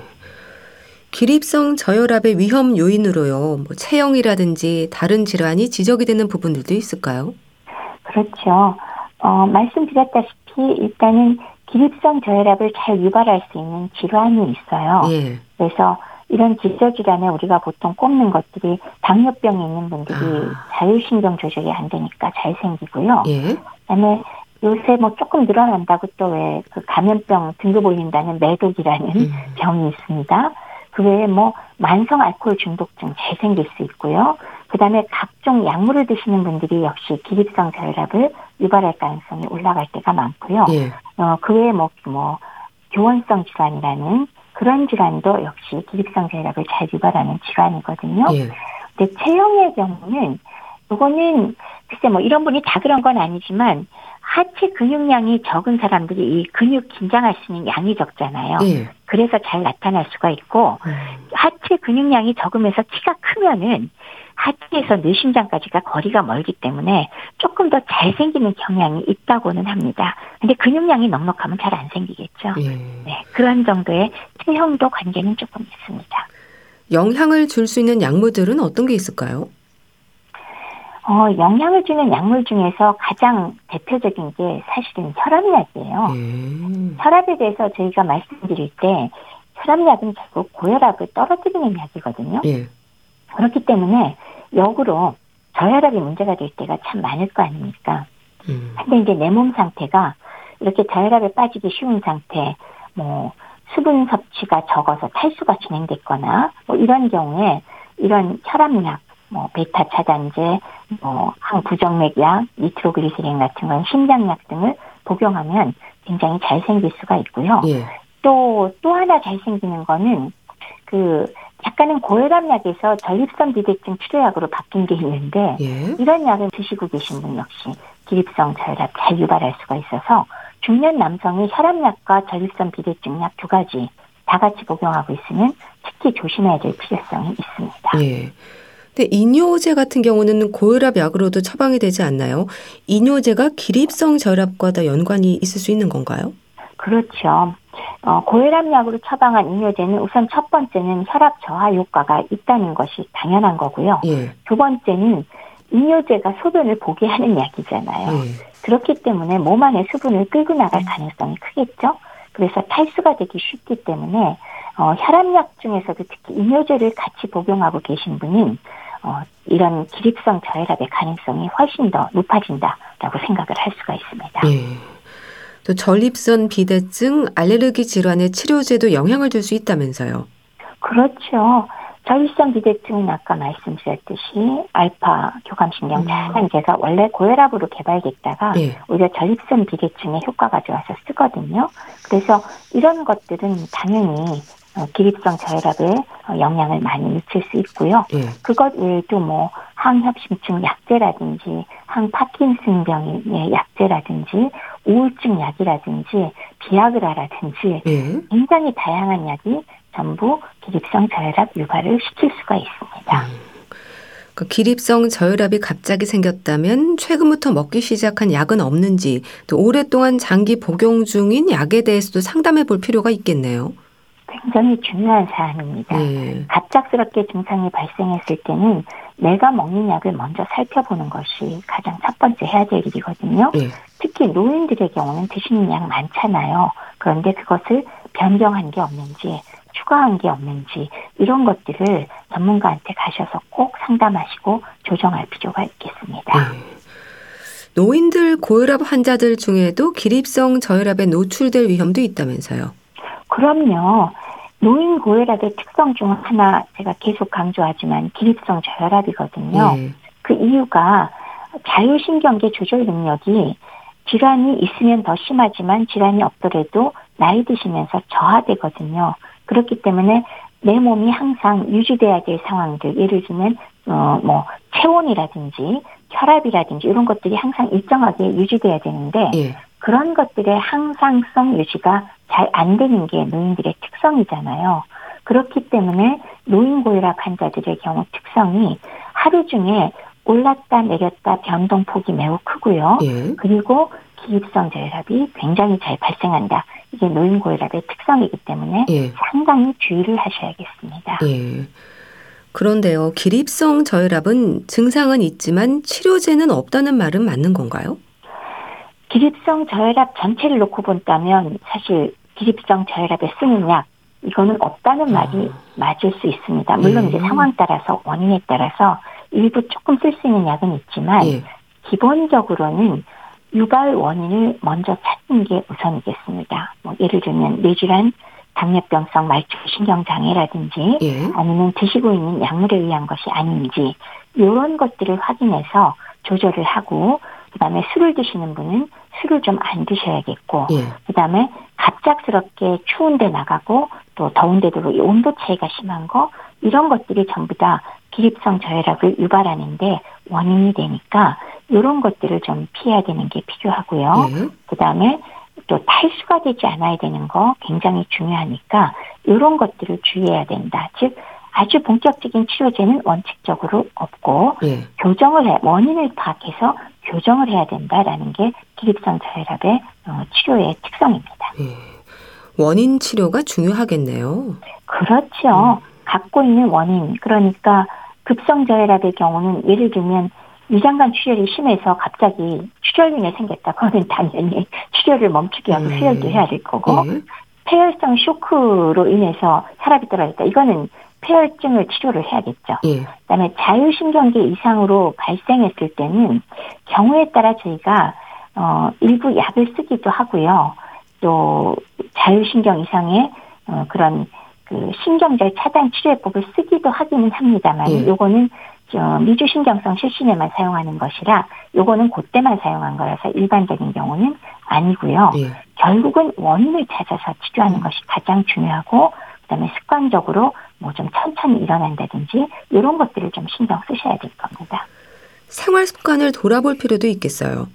Speaker 1: 기립성 저혈압의 위험 요인으로요. 뭐 체형이라든지 다른 질환이 지적이 되는 부분들도 있을까요?
Speaker 4: 그렇죠. 어, 말씀드렸다시피 일단은 기립성 저혈압을 잘 유발할 수 있는 질환이 있어요. 예. 그래서 이런 기저질환에 우리가 보통 꼽는 것들이 당뇨병이 있는 분들이 아. 자율신경 조절이 안 되니까 잘 생기고요. 예. 그다음에 요새 뭐 조금 늘어난다고 또 왜 그 감염병 등급 올린다는 매독이라는 음. 병이 있습니다. 그 외에 뭐 만성 알코올 중독증 잘 생길 수 있고요. 그 다음에 각종 약물을 드시는 분들이 역시 기립성 저혈압을 유발할 가능성이 올라갈 때가 많고요. 예. 어, 그 외에 뭐, 뭐, 교원성 질환이라는 그런 질환도 역시 기립성 저혈압을 잘 유발하는 질환이거든요. 예. 근데 체형의 경우는 이거는 글쎄 뭐 이런 분이 다 그런 건 아니지만 하체 근육량이 적은 사람들이 이 근육 긴장할 수 있는 양이 적잖아요. 예. 그래서 잘 나타날 수가 있고 음. 하체 근육량이 적으면서 키가 크면은 하체에서 뇌심장까지가 거리가 멀기 때문에 조금 더 잘 생기는 경향이 있다고는 합니다. 근데 근육량이 넉넉하면 잘 안 생기겠죠. 예. 네, 그런 정도의 체형도 관계는 조금 있습니다.
Speaker 1: 영향을 줄 수 있는 약물들은 어떤 게 있을까요?
Speaker 4: 어, 영향을 주는 약물 중에서 가장 대표적인 게 사실은 혈압약이에요. 음. 혈압에 대해서 저희가 말씀드릴 때 혈압약은 결국 고혈압을 떨어뜨리는 약이거든요. 예. 그렇기 때문에 역으로 저혈압이 문제가 될 때가 참 많을 거 아닙니까? 음. 근데 이제 내 몸 상태가 이렇게 저혈압에 빠지기 쉬운 상태, 뭐 수분 섭취가 적어서 탈수가 진행됐거나 뭐 이런 경우에 이런 혈압약 뭐 베타 차단제, 뭐 항부정맥약, 니트로글리세린 같은 건 심장약 등을 복용하면 굉장히 잘 생길 수가 있고요. 예. 또, 또 하나 잘 생기는 거는 그 약간은 고혈압 약에서 전립선 비대증 치료약으로 바뀐 게 있는데 예. 이런 약을 드시고 계신 분 역시 기립성 저혈압 잘 유발할 수가 있어서 중년 남성이 혈압약과 전립선 비대증 약 두 가지 다 같이 복용하고 있으면 특히 조심해야 될 필요성이 있습니다.
Speaker 1: 예. 근데 이뇨제 같은 경우는 고혈압 약으로도 처방이 되지 않나요? 이뇨제가 기립성 저혈압과 연관이 있을 수 있는 건가요?
Speaker 4: 그렇죠. 어, 고혈압 약으로 처방한 이뇨제는 우선 첫 번째는 혈압 저하 효과가 있다는 것이 당연한 거고요. 예. 두 번째는 이뇨제가 소변을 보게 하는 약이잖아요. 예. 그렇기 때문에 몸 안에 수분을 끌고 나갈 가능성이 크겠죠. 그래서 탈수가 되기 쉽기 때문에 어, 혈압약 중에서도 특히 이뇨제를 같이 복용하고 계신 분은 어, 이런 기립성 저혈압의 가능성이 훨씬 더 높아진다라고 생각을 할 수가 있습니다. 예.
Speaker 1: 또 전립선 비대증, 알레르기 질환의 치료제도 영향을 줄 수 있다면서요.
Speaker 4: 그렇죠. 전립선 비대증은 아까 말씀드렸듯이 알파 교감신경 음. 차단제가 원래 고혈압으로 개발됐다가 예. 오히려 전립선 비대증에 효과가 좋아서 쓰거든요. 그래서 이런 것들은 당연히 어, 기립성 저혈압에 어, 영향을 많이 미칠 수 있고요. 예. 그것 외에도 뭐 항협심증 약제라든지 항파킨슨병의 약제라든지 우울증 약이라든지 비아그라라든지 예. 굉장히 다양한 약이 전부 기립성 저혈압 유발을 시킬 수가 있습니다. 음.
Speaker 1: 그 기립성 저혈압이 갑자기 생겼다면 최근부터 먹기 시작한 약은 없는지 또 오랫동안 장기 복용 중인 약에 대해서도 상담해 볼 필요가 있겠네요.
Speaker 4: 굉장히 중요한 사안입니다. 네. 갑작스럽게 증상이 발생했을 때는 내가 먹는 약을 먼저 살펴보는 것이 가장 첫 번째 해야 될 일이거든요. 네. 특히 노인들의 경우는 드시는 약 많잖아요. 그런데 그것을 변경한 게 없는지 추가한 게 없는지 이런 것들을 전문가한테 가셔서 꼭 상담하시고 조정할 필요가 있겠습니다. 네.
Speaker 1: 노인들 고혈압 환자들 중에도 기립성 저혈압에 노출될 위험도 있다면서요.
Speaker 4: 그럼요. 노인 고혈압의 특성 중 하나 제가 계속 강조하지만 기립성 저혈압이거든요. 네. 그 이유가 자율신경계 조절 능력이 질환이 있으면 더 심하지만 질환이 없더라도 나이 드시면서 저하되거든요. 그렇기 때문에 내 몸이 항상 유지돼야 될 상황들, 예를 들면 어 뭐 체온이라든지 혈압이라든지 이런 것들이 항상 일정하게 유지돼야 되는데 예. 그런 것들의 항상성 유지가 잘 안 되는 게 노인들의 특성이잖아요. 그렇기 때문에 노인 고혈압 환자들의 경우 특성이 하루 중에 올랐다 내렸다 변동폭이 매우 크고요. 예. 그리고 기입성 저혈압이 굉장히 잘 발생한다. 이게 노인 고혈압의 특성이기 때문에 예. 상당히 주의를 하셔야겠습니다. 예.
Speaker 1: 그런데요, 기립성 저혈압은 증상은 있지만 치료제는 없다는 말은 맞는 건가요?
Speaker 4: 기립성 저혈압 전체를 놓고 본다면 사실 기립성 저혈압에 쓰는 약 이거는 없다는 말이 아. 맞을 수 있습니다. 물론 예. 이제 상황 따라서 원인에 따라서 일부 조금 쓸 수 있는 약은 있지만 예. 기본적으로는 유발 원인을 먼저 찾는 게 우선이겠습니다. 뭐 예를 들면 뇌질환, 당뇨병성 말초신경 장애라든지 예. 아니면 드시고 있는 약물에 의한 것이 아닌지 이런 것들을 확인해서 조절을 하고 그다음에 술을 드시는 분은 술을 좀 안 드셔야겠고 예. 그다음에 갑작스럽게 추운 데 나가고 또 더운 데도 온도 차이가 심한 거 이런 것들이 전부 다 기립성 저혈압을 유발하는데 원인이 되니까 이런 것들을 좀 피해야 되는 게 필요하고요. 네. 그 다음에 또 탈수가 되지 않아야 되는 거 굉장히 중요하니까 이런 것들을 주의해야 된다. 즉 아주 본격적인 치료제는 원칙적으로 없고 네. 교정을 해 원인을 파악해서 교정을 해야 된다라는 게 기립성 저혈압의 어, 치료의 특성입니다. 네.
Speaker 1: 원인 치료가 중요하겠네요.
Speaker 4: 그렇죠. 음. 갖고 있는 원인 그러니까 급성 저혈압의 경우는 예를 들면 위장관 출혈이 심해서 갑자기 출혈균이 생겼다. 그러면 당연히 출혈을 멈추게 하고 음. 수혈도 해야 될 거고 음. 폐혈성 쇼크로 인해서 혈압이 떨어졌다. 이거는 폐혈증을 치료를 해야겠죠. 예. 그다음에 자율신경계 이상으로 발생했을 때는 경우에 따라 저희가 어 일부 약을 쓰기도 하고요. 또 자율신경 이상의 어 그런 그 신경절 차단 치료법을 쓰기도 하기는 합니다만 예. 요거는 저 미주신경성 실신에만 사용하는 것이라 요거는 그때만 사용한 거라서 일반적인 경우는 아니고요. 예. 결국은 원인을 찾아서 치료하는 것이 가장 중요하고 그다음에 습관적으로 뭐 좀 천천히 일어난다든지 이런 것들을 좀 신경 쓰셔야 될 겁니다.
Speaker 1: 생활 습관을 돌아볼 필요도 있겠어요.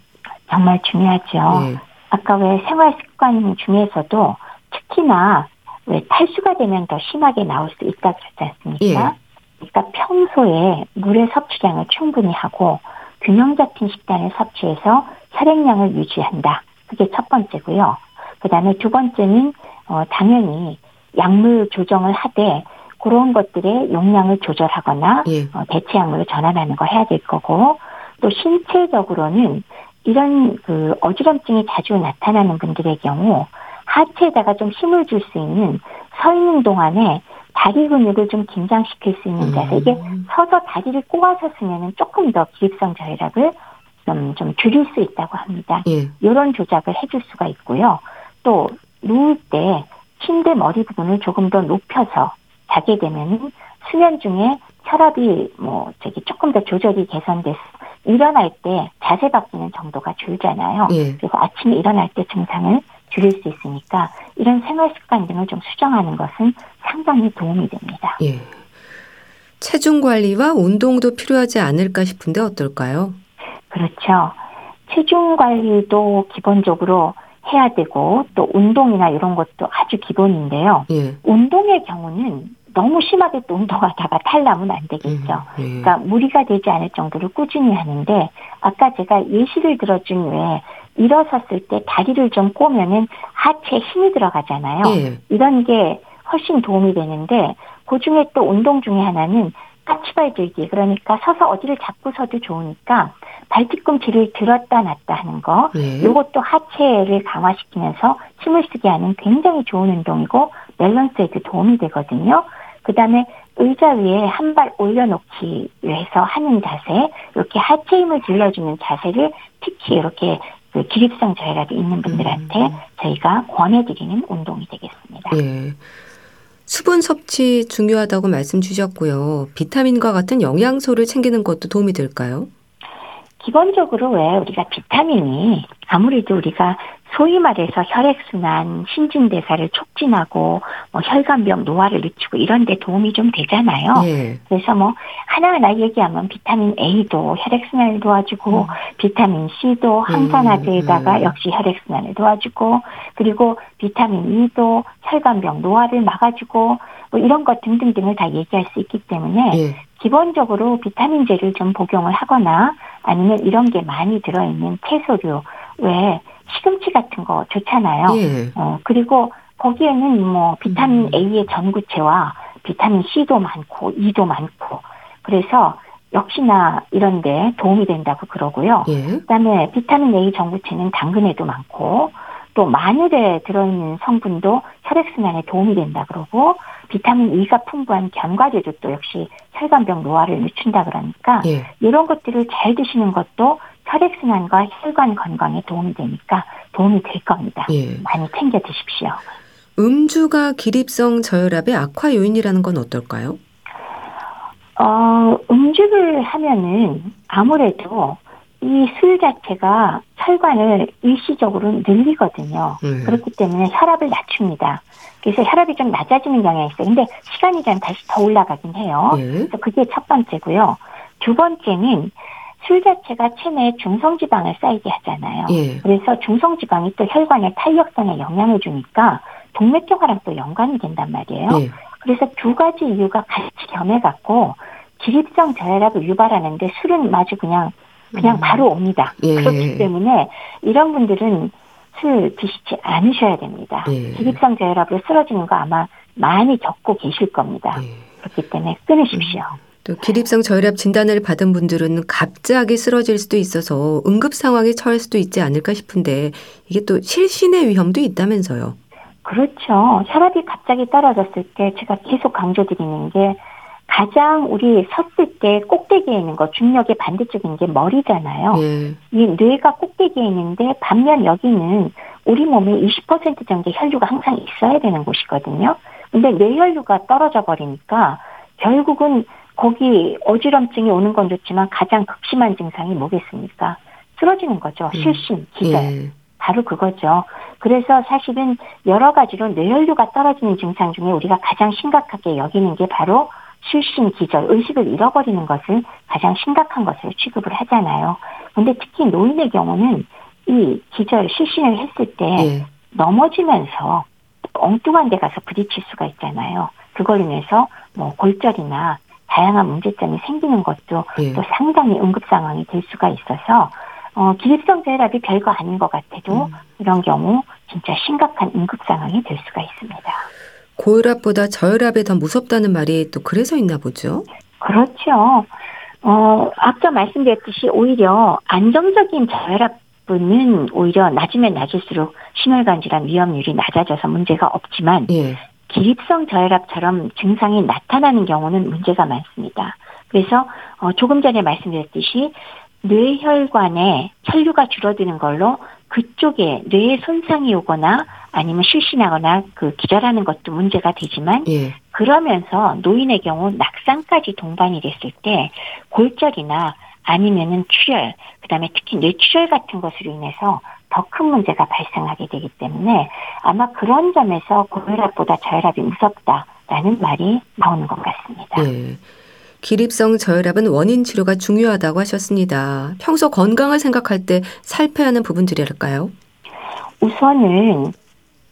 Speaker 4: 정말 중요하죠. 예. 아까 왜 생활 습관 중에서도 특히나 왜 탈수가 되면 더 심하게 나올 수 있다 그랬지 않습니까? 예. 그러니까 평소에 물의 섭취량을 충분히 하고 균형 잡힌 식단을 섭취해서 혈액량을 유지한다. 그게 첫 번째고요. 그 다음에 두 번째는 어, 당연히 약물 조정을 하되 그런 것들의 용량을 조절하거나 예. 어, 대체 약물을 전환하는 거 해야 될 거고 또 신체적으로는 이런 그 어지럼증이 자주 나타나는 분들의 경우 하체에다가 좀 힘을 줄 수 있는 서 있는 동안에 다리 근육을 좀 긴장시킬 수 있는 자세. 이게 음. 서서 다리를 꼬아서 쓰면은 조금 더 기립성 저혈압을 좀, 좀 줄일 수 있다고 합니다. 예. 이런 조작을 해줄 수가 있고요. 또 누울 때 침대 머리 부분을 조금 더 높여서 자게 되면은 수면 중에 혈압이 뭐 저기 조금 더 조절이 개선돼서 일어날 때 자세 바뀌는 정도가 줄잖아요. 예. 그리고 아침에 일어날 때 증상을 줄일 수 있으니까 이런 생활 습관 등을 좀 수정하는 것은 상당히 도움이 됩니다. 예.
Speaker 1: 체중 관리와 운동도 필요하지 않을까 싶은데 어떨까요?
Speaker 4: 그렇죠. 체중 관리도 기본적으로 해야 되고 또 운동이나 이런 것도 아주 기본인데요. 예. 운동의 경우는 너무 심하게 또 운동하다가 탈나면 안 되겠죠. 음, 예. 그러니까 무리가 되지 않을 정도로 꾸준히 하는데 아까 제가 예시를 들어준 외에 일어섰을 때 다리를 좀 꼬면은 하체에 힘이 들어가잖아요. 예. 이런 게 훨씬 도움이 되는데 그 중에 또 운동 중에 하나는 까치발 들기 그러니까 서서 어디를 잡고 서도 좋으니까 발뒤꿈치를 들었다 놨다 하는 거 네. 이것도 하체를 강화시키면서 힘을 쓰게 하는 굉장히 좋은 운동이고 밸런스에도 도움이 되거든요. 그 다음에 의자 위에 한 발 올려놓기 위해서 하는 자세, 이렇게 하체 힘을 길러주는 자세를 특히 이렇게 그 기립성 저혈압이 있는 분들한테 음. 저희가 권해드리는 운동이 되겠습니다. 예.
Speaker 1: 수분 섭취 중요하다고 말씀 주셨고요. 비타민과 같은 영양소를 챙기는 것도 도움이 될까요?
Speaker 4: 기본적으로 왜 우리가 비타민이 아무래도 우리가 소위 말해서 혈액순환, 신진대사를 촉진하고 뭐 혈관병, 노화를 늦추고 이런 데 도움이 좀 되잖아요. 예. 그래서 뭐 하나하나 얘기하면 비타민 A도 혈액순환을 도와주고 음. 비타민 C도 항산화제에다가 음. 역시 혈액순환을 도와주고 그리고 비타민 E도 혈관병, 노화를 막아주고 뭐 이런 것 등등등을 다 얘기할 수 있기 때문에 예. 기본적으로 비타민제를 좀 복용을 하거나 아니면 이런 게 많이 들어있는 채소류 왜 시금치 같은 거 좋잖아요. 예. 어, 그리고 거기에는 뭐 비타민 음. A의 전구체와 비타민 C도 많고 E도 많고 그래서 역시나 이런데 도움이 된다고 그러고요. 예. 그다음에 비타민 A 전구체는 당근에도 많고 또 마늘에 들어있는 성분도 혈액순환에 도움이 된다 그러고 비타민 E가 풍부한 견과류도 또 역시 혈관병 노화를 늦춘다 그러니까 예. 이런 것들을 잘 드시는 것도 혈액순환과 혈관 건강에 도움이 되니까 도움이 될 겁니다. 예. 많이 챙겨 드십시오.
Speaker 1: 음주가 기립성 저혈압의 악화 요인이라는 건 어떨까요?
Speaker 4: 어, 음주를 하면은 아무래도 이 술 자체가 혈관을 일시적으로 늘리거든요. 네. 그렇기 때문에 혈압을 낮춥니다. 그래서 혈압이 좀 낮아지는 경향이 있어요. 근데 시간이 지나면 다시 더 올라가긴 해요. 네. 그래서 그게 첫 번째고요. 두 번째는 술 자체가 체내에 중성지방을 쌓이게 하잖아요. 예. 그래서 중성지방이 또 혈관의 탄력성에 영향을 주니까 동맥경화랑 또 연관이 된단 말이에요. 예. 그래서 두 가지 이유가 같이 겸해갖고 기립성 저혈압을 유발하는데 술은 마주 그냥 그냥 음. 바로 옵니다. 예. 그렇기 때문에 이런 분들은 술 드시지 않으셔야 됩니다. 예. 기립성 저혈압으로 쓰러지는 거 아마 많이 겪고 계실 겁니다. 예. 그렇기 때문에 끊으십시오. 음.
Speaker 1: 또 기립성 저혈압 진단을 받은 분들은 갑자기 쓰러질 수도 있어서 응급 상황에 처할 수도 있지 않을까 싶은데 이게 또 실신의 위험도 있다면서요.
Speaker 4: 그렇죠. 혈압이 갑자기 떨어졌을 때 제가 계속 강조드리는 게 가장 우리 섰을 때 꼭대기에 있는 거 중력의 반대쪽인 게 머리잖아요. 예. 이 뇌가 꼭대기에 있는데 반면 여기는 우리 몸에 20% 정도의 혈류가 항상 있어야 되는 곳이거든요. 근데 뇌혈류가 떨어져 버리니까 결국은 거기 어지럼증이 오는 건 좋지만 가장 극심한 증상이 뭐겠습니까? 쓰러지는 거죠. 음. 실신, 기절. 예. 바로 그거죠. 그래서 사실은 여러 가지로 뇌혈류가 떨어지는 증상 중에 우리가 가장 심각하게 여기는 게 바로 실신, 기절, 의식을 잃어버리는 것을 가장 심각한 것으로 취급을 하잖아요. 근데 특히 노인의 경우는 이 기절, 실신을 했을 때 예. 넘어지면서 엉뚱한 데 가서 부딪힐 수가 있잖아요. 그걸로 인해서 뭐 골절이나 다양한 문제점이 생기는 것도 예. 또 상당히 응급 상황이 될 수가 있어서 어, 기립성 저혈압이 별거 아닌 것 같아도 음. 이런 경우 진짜 심각한 응급 상황이 될 수가 있습니다.
Speaker 1: 고혈압보다 저혈압이 더 무섭다는 말이 또 그래서 있나 보죠?
Speaker 4: 그렇죠. 어, 앞서 말씀드렸듯이 오히려 안정적인 저혈압은 오히려 낮으면 낮을수록 심혈관 질환 위험률이 낮아져서 문제가 없지만 예. 기립성 저혈압처럼 증상이 나타나는 경우는 문제가 많습니다. 그래서 어, 조금 전에 말씀드렸듯이 뇌혈관에 혈류가 줄어드는 걸로 그쪽에 뇌에 손상이 오거나 아니면 실신하거나 그 기절하는 것도 문제가 되지만 예. 그러면서 노인의 경우 낙상까지 동반이 됐을 때 골절이나 아니면은 출혈, 그다음에 특히 뇌출혈 같은 것으로 인해서 더 큰 문제가 발생하게 되기 때문에 아마 그런 점에서 고혈압보다 저혈압이 무섭다라는 말이 나오는 것 같습니다. 예.
Speaker 1: 기립성 저혈압은 원인 치료가 중요하다고 하셨습니다. 평소 건강을 생각할 때 살펴야 하는 부분들이랄까요?
Speaker 4: 우선은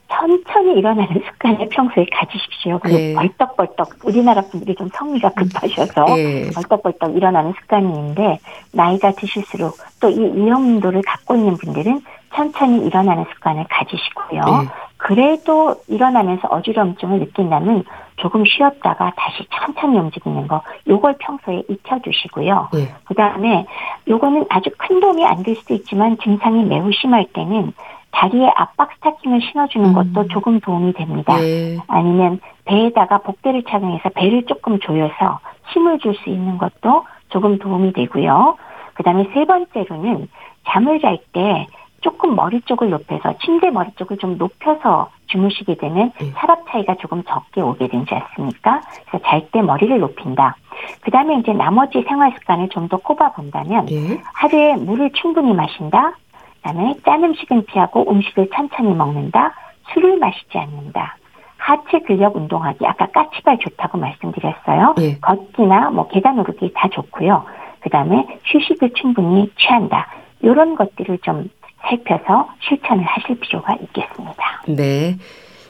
Speaker 4: 천천히 일어나는 습관을 평소에 가지십시오. 그리고 네. 벌떡벌떡 우리나라 분들이 좀 성미가 급하셔서 네. 벌떡벌떡 일어나는 습관이 있는데 나이가 드실수록 또 이 위험도를 갖고 있는 분들은 천천히 일어나는 습관을 가지시고요. 네. 그래도 일어나면서 어지러움증을 느낀다면 조금 쉬었다가 다시 천천히 움직이는 거 요걸 평소에 익혀두시고요. 네. 그 다음에 요거는 아주 큰 도움이 안 될 수도 있지만 증상이 매우 심할 때는 다리에 압박 스타킹을 신어주는 것도 음. 조금 도움이 됩니다. 네. 아니면 배에다가 복대를 착용해서 배를 조금 조여서 힘을 줄 수 있는 것도 조금 도움이 되고요. 그 다음에 세 번째로는 잠을 잘 때 조금 머리 쪽을 높여서 침대 머리 쪽을 좀 높여서 주무시게 되면 네. 혈압 차이가 조금 적게 오게 되지 않습니까? 그래서 잘 때 머리를 높인다. 그 다음에 이제 나머지 생활 습관을 좀 더 꼽아 본다면 네. 하루에 물을 충분히 마신다. 그다음에 짠 음식은 피하고 음식을 천천히 먹는다. 술을 마시지 않는다. 하체 근력 운동하기 아까 까치발 좋다고 말씀드렸어요. 예. 걷기나 뭐 계단 오르기 다 좋고요. 그 다음에 휴식을 충분히 취한다. 이런 것들을 좀 살펴서 실천을 하실 필요가 있겠습니다.
Speaker 1: 네.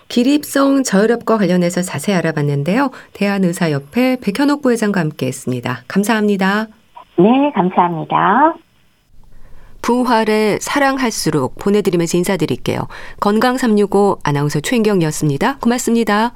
Speaker 1: 기립성 저혈압과 관련해서 자세히 알아봤는데요. 대한의사협회 백현옥 부회장과 함께 했습니다. 감사합니다.
Speaker 4: 네, 감사합니다.
Speaker 1: 부활의 사랑할수록 보내드리면서 인사드릴게요. 건강365 아나운서 최인경이었습니다. 고맙습니다.